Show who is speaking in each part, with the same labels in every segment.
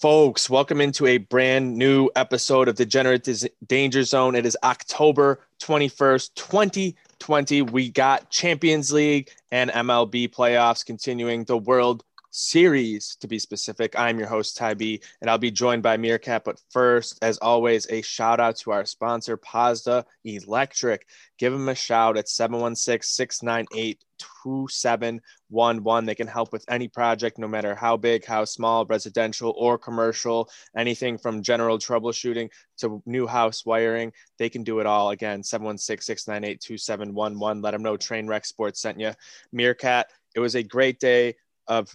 Speaker 1: Folks, welcome into a brand new episode of Degenerate Danger Zone. It is October 21st, 2020. We got Champions League and MLB playoffs continuing the World Series to be specific. I'm your host, Tybee, and I'll be joined by Meerkat. But first, as always, a shout out to our sponsor, Pazda Electric. Give them a shout at 716 698 2711. They can help with any project, no matter how big, how small, residential or commercial, anything from general troubleshooting to new house wiring. They can do it all. Again, 716 698 2711. Let them know Trainwreck Sports sent you. Meerkat, it was a great day of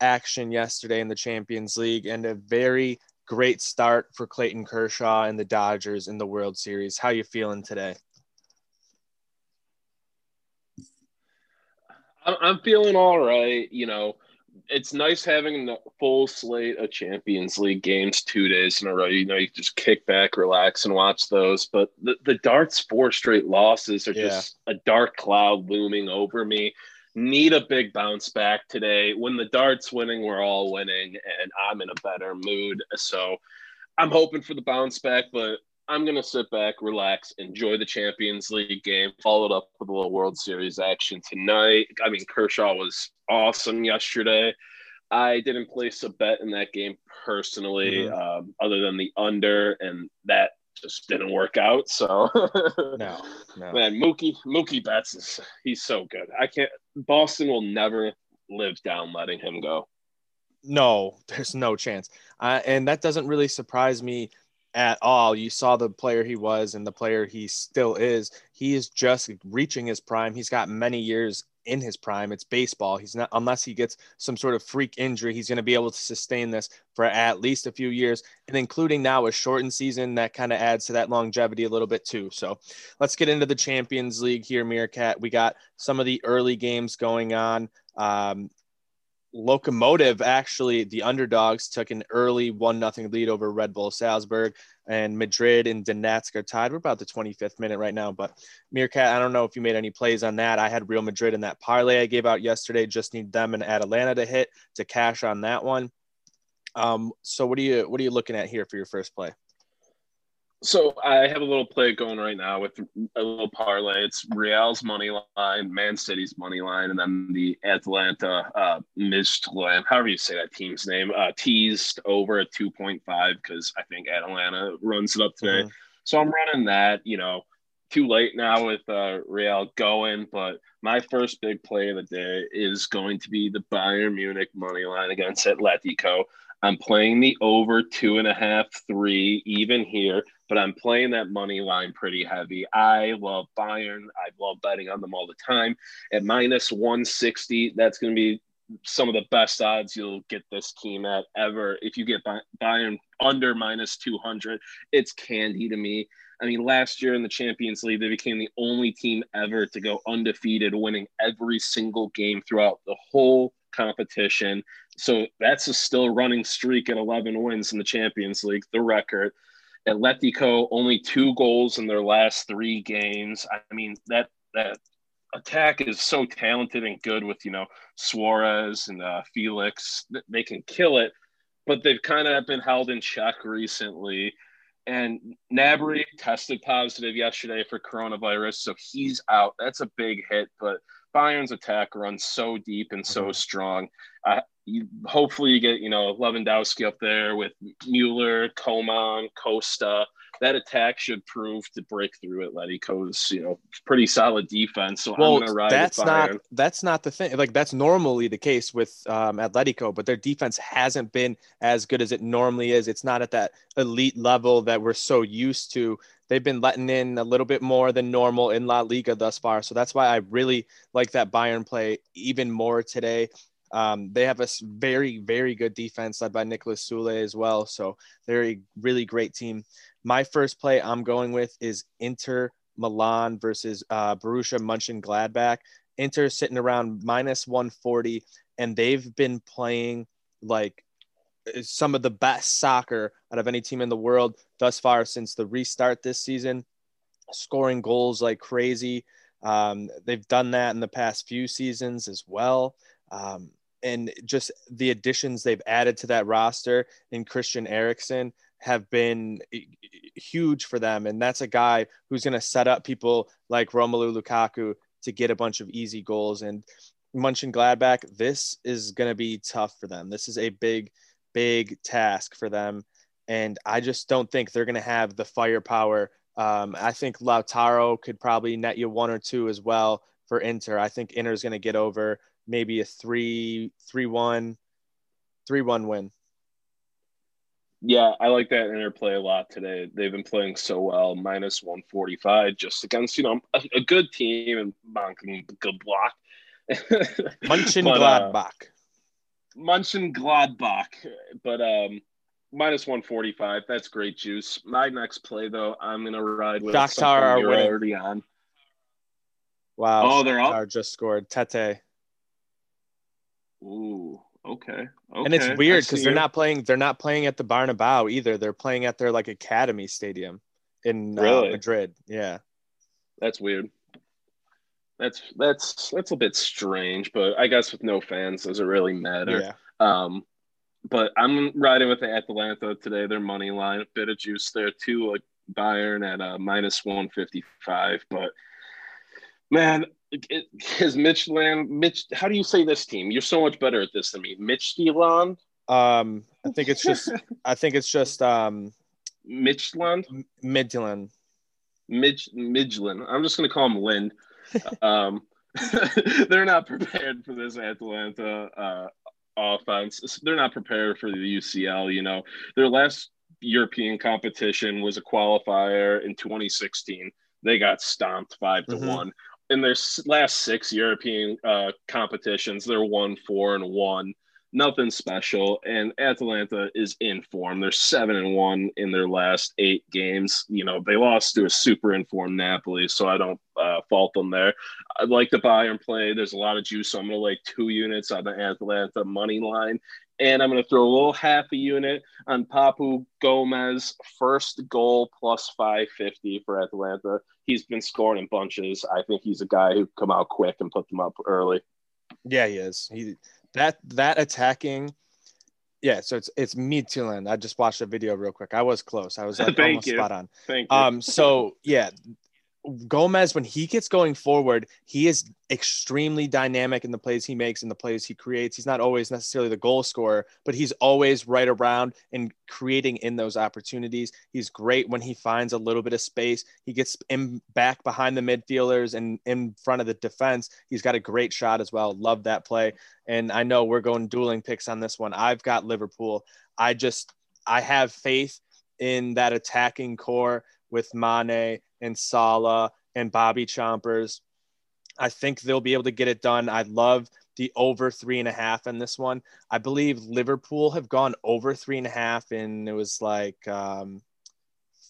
Speaker 1: action yesterday in the Champions League and a very great start for Clayton Kershaw and the Dodgers in the World Series. How you feeling today?
Speaker 2: I'm feeling all right. You know, it's nice having the full slate of Champions League games two days in a row. You know, you just kick back, relax, and watch those. But the, the Darts four straight losses are yeah. just a dark cloud looming over me. Need a big bounce back today. When the Darts winning, we're all winning, and I'm in a better mood. So I'm hoping for the bounce back, but I'm going to sit back, relax, enjoy the Champions League game, followed up with a little World Series action tonight. I mean, Kershaw was awesome yesterday. I didn't place a bet in that game personally, mm-hmm. um, other than the under, and that just didn't work out. So, no, no, man, Mookie Mookie Betts is he's so good. I can't. Boston will never live down letting him go.
Speaker 1: No, there's no chance, uh, and that doesn't really surprise me at all. You saw the player he was and the player he still is. He is just reaching his prime. He's got many years in his prime. It's baseball. He's not, unless he gets some sort of freak injury, he's going to be able to sustain this for at least a few years. And including now a shortened season, that kind of adds to that longevity a little bit too. So let's get into the Champions League here, Meerkat. We got some of the early games going on. Um, Lokomotiv actually the underdogs took an early one nothing lead over Red Bull Salzburg and Madrid and Donetsk are tied. We're about the 25th minute right now, but Meerkat, I don't know if you made any plays on that. I had Real Madrid in that parlay I gave out yesterday. Just need them and Atalanta to hit to cash on that one. Um, so what are you what are you looking at here for your first play?
Speaker 2: So I have a little play going right now with a little parlay. It's Real's money line, Man City's money line, and then the Atalanta uh, Midtjylland, however you say that team's name, uh, teased over at 2.5 because I think Atalanta runs it up today. Mm-hmm. So I'm running that. You know, too late now with uh, Real going, but my first big play of the day is going to be the Bayern Munich money line against Atletico. I'm playing the over two and a half, three, even here, but I'm playing that money line pretty heavy. I love Bayern. I love betting on them all the time. At minus 160, that's going to be some of the best odds you'll get this team at ever. If you get Bayern under minus 200, it's candy to me. I mean, last year in the Champions League, they became the only team ever to go undefeated, winning every single game throughout the whole competition. So that's a still running streak at 11 wins in the Champions League, the record. Atletico only two goals in their last three games. I mean that that attack is so talented and good with you know Suarez and uh, Felix. They can kill it, but they've kind of been held in check recently. And Gnabry tested positive yesterday for coronavirus, so he's out. That's a big hit, but Bayern's attack runs so deep and so mm-hmm. strong. Uh, you, hopefully, you get you know Lewandowski up there with Mueller, Coman, Costa. That attack should prove to break through Atletico's you know pretty solid defense. So well, I'm gonna ride
Speaker 1: that's not that's not the thing. Like that's normally the case with um, Atletico, but their defense hasn't been as good as it normally is. It's not at that elite level that we're so used to they've been letting in a little bit more than normal in La Liga thus far. So that's why I really like that Bayern play even more today. Um, they have a very, very good defense led by Nicolas Sule as well. So they're a really great team. My first play I'm going with is Inter Milan versus uh, Borussia Mönchengladbach. Inter sitting around minus 140, and they've been playing like some of the best soccer out of any team in the world thus far since the restart this season, scoring goals like crazy. Um, they've done that in the past few seasons as well. Um, and just the additions they've added to that roster in Christian Eriksen have been huge for them. And that's a guy who's going to set up people like Romelu Lukaku to get a bunch of easy goals. And Mönchengladbach, this is going to be tough for them. This is a big, big task for them. And I just don't think they're going to have the firepower. Um, I think Lautaro could probably net you one or two as well for Inter. I think Inter is going to get over maybe a three, three, one, three, one win.
Speaker 2: Yeah, I like that interplay a lot today. They've been playing so well, minus 145 just against, you know, a, a good team and Mönchengladbach.
Speaker 1: Mönchengladbach.
Speaker 2: uh, Mönchengladbach. But um minus 145, that's great juice. My next play though, I'm gonna ride with
Speaker 1: Shakhtar are winning.
Speaker 2: already on.
Speaker 1: Wow.
Speaker 2: Oh, they're up?
Speaker 1: Just scored. Tete.
Speaker 2: Ooh, okay. okay.
Speaker 1: and it's weird because they're not playing. They're not playing at the Barnabao either. They're playing at their like academy stadium in uh,
Speaker 2: Really?
Speaker 1: Madrid. Yeah,
Speaker 2: That's weird. That's that's that's a bit strange, but I guess with no fans, does it really matter?
Speaker 1: yeah.
Speaker 2: Um, but I'm riding with the Atalanta today. Their money line, a bit of juice there too, like Bayern at a minus 155. But man, it, is Midtjylland, Mitch, how do you say this team? You're so much better at this than me. Mitch Midtjylland?
Speaker 1: Um, I think it's just. I think it's just um
Speaker 2: Midtjylland?
Speaker 1: Midland.
Speaker 2: Midge, Midgeland. I'm just going to call him Lind. um, they're not prepared for this Atalanta uh, offense. They're not prepared for the UCL. You know, their last European competition was a qualifier in 2016. They got stomped 5 to
Speaker 1: Mhm.
Speaker 2: one. In their last six European uh, competitions, they're one, four, and one. Nothing special. And Atalanta is in form. They're seven and one in their last eight games. You know, they lost to a super informed Napoli, so I don't uh, fault them there. I like the and play. There's a lot of juice, so I'm going to lay two units on the Atalanta money line. And I'm going to throw a little half a unit on Papu Gomez, first goal plus 550 for Atalanta. He's been scoring in bunches. I think he's a guy who come out quick and put them up early.
Speaker 1: Yeah, he is. He that that attacking. Yeah, so it's it's Midtjylland. I just watched a video real quick. I was close. I was like, almost
Speaker 2: you.
Speaker 1: spot on.
Speaker 2: Thank you.
Speaker 1: Um, so yeah, Gomez when he gets going forward, he is extremely dynamic in the plays he makes and the plays he creates. He's not always necessarily the goal scorer, but he's always right around and creating in those opportunities. He's great when he finds a little bit of space. He gets in back behind the midfielders and in front of the defense. He's got a great shot as well. Love that play. And I know we're going dueling picks on this one. I've got Liverpool. I just I have faith in that attacking core with Mane and Salah and Bobby Chompers. I think they'll be able to get it done. I love the over three and a half in this one. I believe Liverpool have gone over three and a half, and it was like um,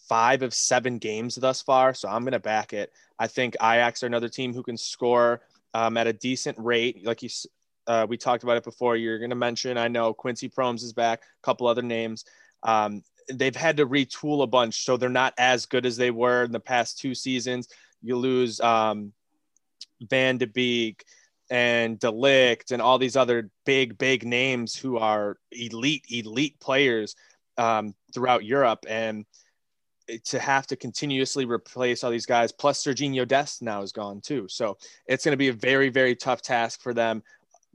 Speaker 1: five of seven games thus far. So I'm going to back it. I think Ajax are another team who can score um, at a decent rate. Like you, uh, we talked about it before. You're going to mention. I know Quincy Promes is back. A couple other names. Um, they've had to retool a bunch, so they're not as good as they were in the past two seasons. You lose um, Van de Beek and De Ligt and all these other big, big names who are elite, elite players um, throughout Europe. And to have to continuously replace all these guys, plus Serginho Dest now is gone too. So it's going to be a very, very tough task for them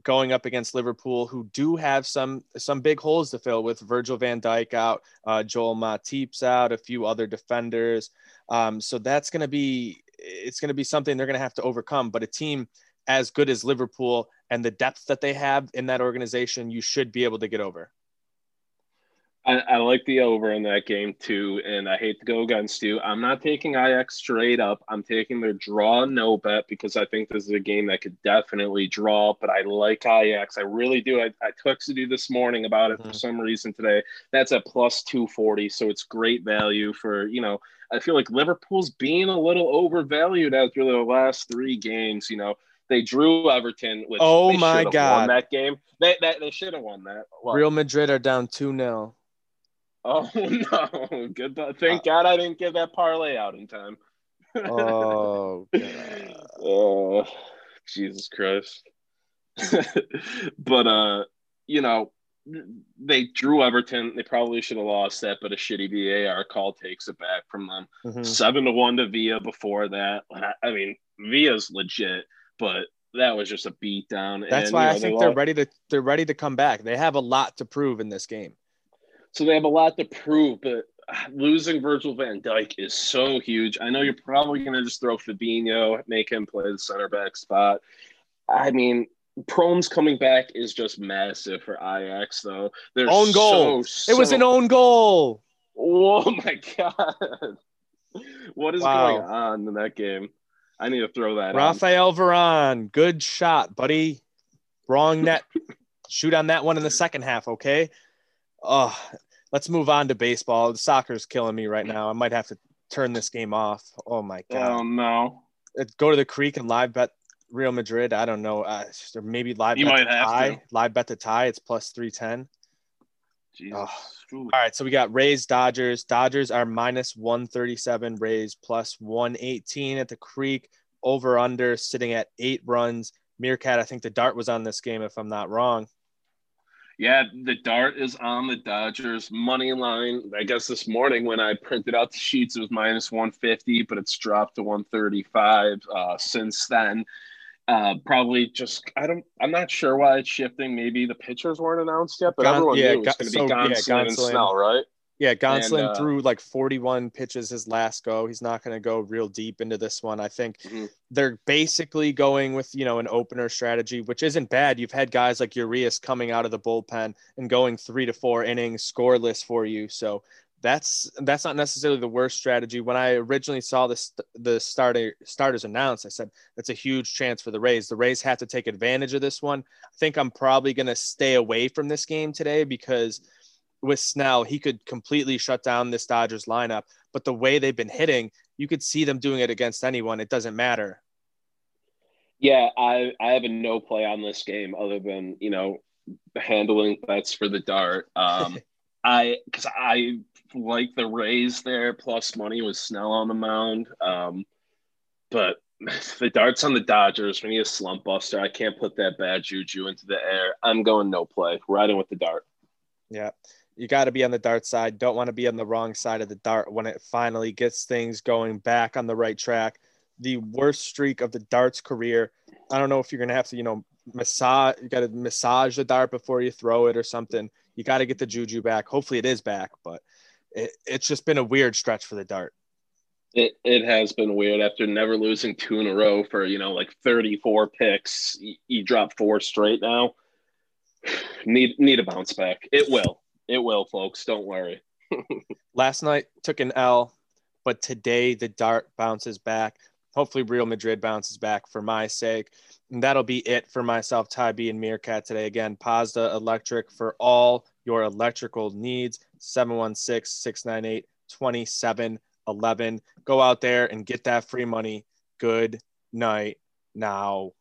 Speaker 1: going up against Liverpool, who do have some some big holes to fill with Virgil Van Dijk out, uh, Joel Matip's out, a few other defenders. Um, so that's going to be it's going to be something they're going to have to overcome. But a team as good as Liverpool and the depth that they have in that organization, you should be able to get over.
Speaker 2: I, I like the over in that game too, and I hate to go against you. I'm not taking Ajax straight up. I'm taking their draw no bet because I think this is a game that could definitely draw. But I like Ajax. I really do. I, I texted you this morning about it for
Speaker 1: Mhm.
Speaker 2: some reason today. That's at plus 240, so it's great value for you know. I feel like Liverpool's being a little overvalued after the last three games. You know, they drew Everton, which
Speaker 1: Oh
Speaker 2: they
Speaker 1: my God.
Speaker 2: that game. They that they should have won that. What?
Speaker 1: Real Madrid are down 2 0.
Speaker 2: Oh no! Good. Thank God I didn't get that parlay out in time.
Speaker 1: Oh, God.
Speaker 2: oh, Jesus Christ! but uh, you know, they drew Everton. They probably should have lost that, but a shitty VAR call takes it back from them. Mm-hmm. Seven to one to Villa before that. I mean, Villa's legit, but that was just a beat down.
Speaker 1: That's and, why you know, I think they are ready to they're ready to come back. They have a lot to prove in this game.
Speaker 2: So they have a lot to prove, but losing Virgil van Dijk is so huge. I know you're probably going to just throw Fabinho, make him play the center back spot. I mean, Promes coming back is just massive for Ajax, though.
Speaker 1: They're own goal. So, it was an own goal.
Speaker 2: Oh my god! What is wow. going on in that game? I need to throw that.
Speaker 1: Rafael Varane, good shot, buddy. Wrong net. Shoot on that one in the second half, okay? Oh, let's move on to baseball. The soccer's killing me right now. I might have to turn this game off. Oh my god.
Speaker 2: Oh no.
Speaker 1: Go to the creek and live bet Real Madrid. I don't know. Uh, or maybe live you bet might have tie. To. Live bet the tie. It's plus three ten. Oh. All right, so we got Rays, Dodgers. Dodgers are minus 137, Rays plus 118 at the Creek. Over under sitting at eight runs. Meerkat, I think the dart was on this game, if I'm not wrong.
Speaker 2: Yeah, the dart is on the Dodgers money line. I guess this morning when I printed out the sheets, it was minus 150, but it's dropped to 135 uh, since then. Uh, probably just I don't I'm not sure why it's shifting. Maybe the pitchers weren't announced yet, but Gon- everyone yeah, knew it was going to be Gonsolin, yeah, and Snell, right?
Speaker 1: Yeah, Gonsolin uh, threw like 41 pitches his last go. He's not going to go real deep into this one. I think mm-hmm. they're basically going with, you know, an opener strategy, which isn't bad. You've had guys like Urias coming out of the bullpen and going three to four innings scoreless for you. So that's that's not necessarily the worst strategy. When I originally saw this the starter starters announced, I said that's a huge chance for the Rays. The Rays have to take advantage of this one. I think I'm probably going to stay away from this game today because with Snell, he could completely shut down this Dodgers lineup. But the way they've been hitting, you could see them doing it against anyone. It doesn't matter.
Speaker 2: Yeah, I I have a no play on this game other than you know handling bets for the dart. Um, I because I like the Rays there plus money with Snell on the mound. Um, but the darts on the Dodgers, we need a slump buster. I can't put that bad juju into the air. I'm going no play, riding with the dart.
Speaker 1: Yeah. You got to be on the dart side. Don't want to be on the wrong side of the dart when it finally gets things going back on the right track. The worst streak of the darts career. I don't know if you're going to have to, you know, massage, you got to massage the dart before you throw it or something. You got to get the juju back. Hopefully it is back, but it, it's just been a weird stretch for the dart.
Speaker 2: It, it has been weird after never losing two in a row for you know like 34 picks you, you drop four straight now need need a bounce back it will it will folks don't worry
Speaker 1: last night took an l but today the dart bounces back hopefully real madrid bounces back for my sake and that'll be it for myself Tybee, and meerkat today again pazda electric for all your electrical needs 716 698 2711. Go out there and get that free money. Good night now.